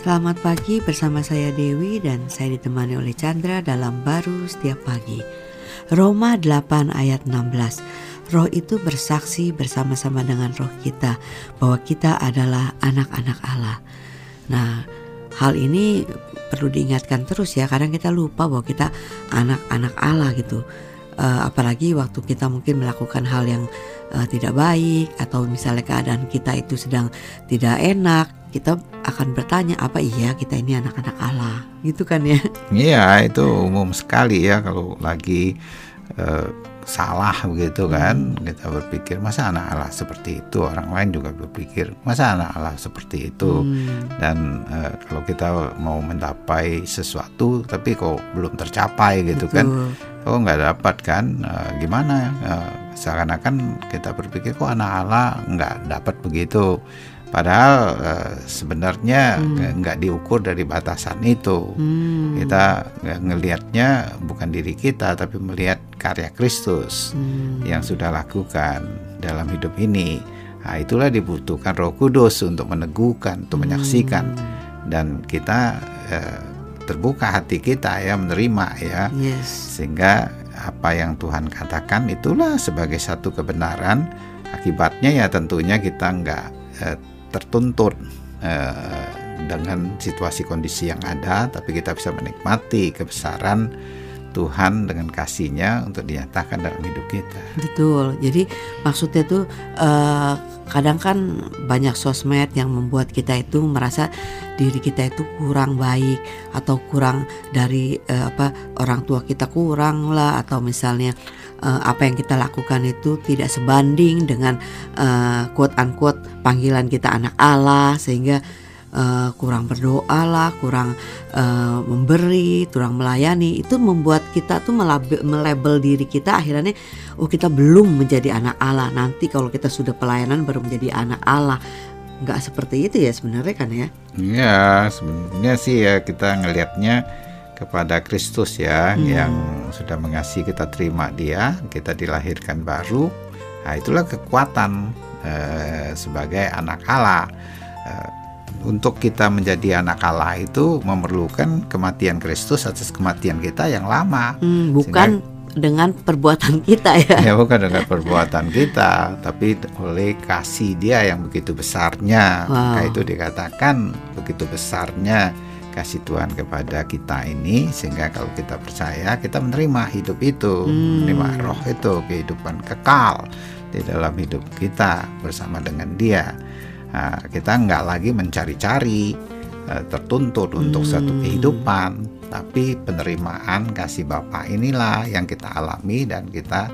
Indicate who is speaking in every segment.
Speaker 1: Selamat pagi bersama saya Dewi dan saya ditemani oleh Chandra dalam baru setiap pagi. Roma 8 ayat 16. Roh itu bersaksi bersama-sama dengan roh kita bahwa kita adalah anak-anak Allah. Nah, hal ini perlu diingatkan terus ya. Kadang kita lupa bahwa kita anak-anak Allah gitu. Uh, apalagi waktu kita mungkin melakukan hal yang uh, tidak baik atau misalnya keadaan kita itu sedang tidak enak, kita akan bertanya apa iya kita ini anak-anak Allah? Gitu kan ya?
Speaker 2: Iya itu umum sekali ya kalau lagi uh, salah begitu kan hmm. kita berpikir masa anak Allah seperti itu orang lain juga berpikir masa anak Allah seperti itu hmm. dan uh, kalau kita mau mencapai sesuatu tapi kok belum tercapai gitu kan, Betul. kan kok nggak dapat kan uh, gimana uh, seakan-akan kita berpikir kok anak Allah nggak dapat begitu Padahal uh, sebenarnya hmm. nggak diukur dari batasan itu. Hmm. Kita ngelihatnya bukan diri kita, tapi melihat karya Kristus hmm. yang sudah lakukan dalam hidup ini. Nah, itulah dibutuhkan Roh Kudus untuk meneguhkan, untuk hmm. menyaksikan, dan kita uh, terbuka hati kita ya menerima ya, yes. sehingga apa yang Tuhan katakan itulah sebagai satu kebenaran. Akibatnya ya tentunya kita nggak uh, tertuntut uh, dengan situasi kondisi yang ada, tapi kita bisa menikmati kebesaran Tuhan dengan kasihnya untuk dinyatakan dalam hidup kita.
Speaker 1: Betul. Jadi maksudnya tuh uh, kadang kan banyak sosmed yang membuat kita itu merasa diri kita itu kurang baik atau kurang dari uh, apa orang tua kita kurang lah atau misalnya uh, apa yang kita lakukan itu tidak sebanding dengan uh, quote unquote panggilan kita anak Allah sehingga uh, kurang berdoa lah, kurang uh, memberi, kurang melayani. Itu membuat kita tuh melabel, melabel diri kita. Akhirnya oh kita belum menjadi anak Allah. Nanti kalau kita sudah pelayanan baru menjadi anak Allah. Nggak seperti itu ya sebenarnya kan ya?
Speaker 2: Iya sebenarnya sih ya kita ngelihatnya kepada Kristus ya hmm. yang sudah mengasihi kita terima dia kita dilahirkan baru. Nah itulah kekuatan eh, sebagai anak Allah. Eh, untuk kita menjadi anak Allah itu memerlukan kematian Kristus atas kematian kita yang lama
Speaker 1: hmm, bukan Sehingga, dengan perbuatan kita ya.
Speaker 2: Ya bukan dengan perbuatan kita, tapi oleh kasih Dia yang begitu besarnya. Wow. Maka itu dikatakan begitu besarnya kasih Tuhan kepada kita ini sehingga kalau kita percaya kita menerima hidup itu hmm. menerima roh itu kehidupan kekal di dalam hidup kita bersama dengan dia nah, kita nggak lagi mencari-cari uh, tertuntut hmm. untuk satu hmm. kehidupan tapi penerimaan kasih Bapa inilah yang kita alami dan kita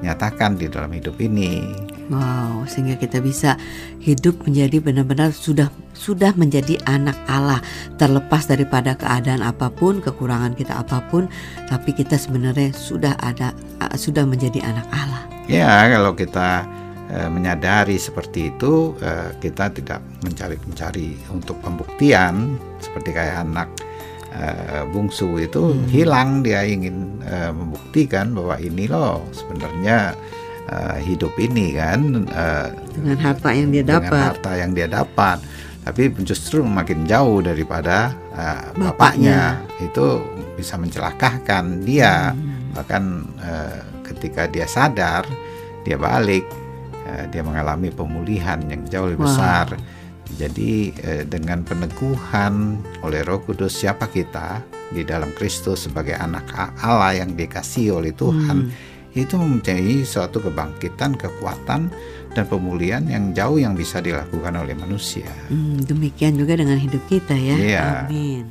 Speaker 2: nyatakan di dalam hidup ini
Speaker 1: Wow, sehingga kita bisa hidup menjadi benar-benar sudah sudah menjadi anak Allah, terlepas daripada keadaan apa pun, kekurangan kita apa pun, tapi kita sebenarnya sudah ada sudah menjadi anak Allah.
Speaker 2: Ya, kalau kita menyadari seperti itu, e, kita tidak mencari-mencari untuk pembuktian seperti kayak anak e, bungsu itu hmm. hilang dia ingin membuktikan bahwa ini loh sebenarnya hidup ini kan
Speaker 1: dengan harta yang dia dapat dengan
Speaker 2: harta yang dia dapat tapi justru makin jauh daripada uh, bapaknya. bapaknya itu bisa mencelakakan dia hmm. bahkan uh, ketika dia sadar dia balik uh, dia mengalami pemulihan yang jauh lebih wow. besar jadi uh, dengan peneguhan oleh Roh Kudus siapa kita di dalam Kristus sebagai anak Allah yang dikasih oleh Tuhan hmm itu mempunyai suatu kebangkitan, kekuatan, dan pemulihan yang jauh yang bisa dilakukan oleh manusia.
Speaker 1: Hmm, demikian juga dengan hidup kita ya. Yeah. Amin.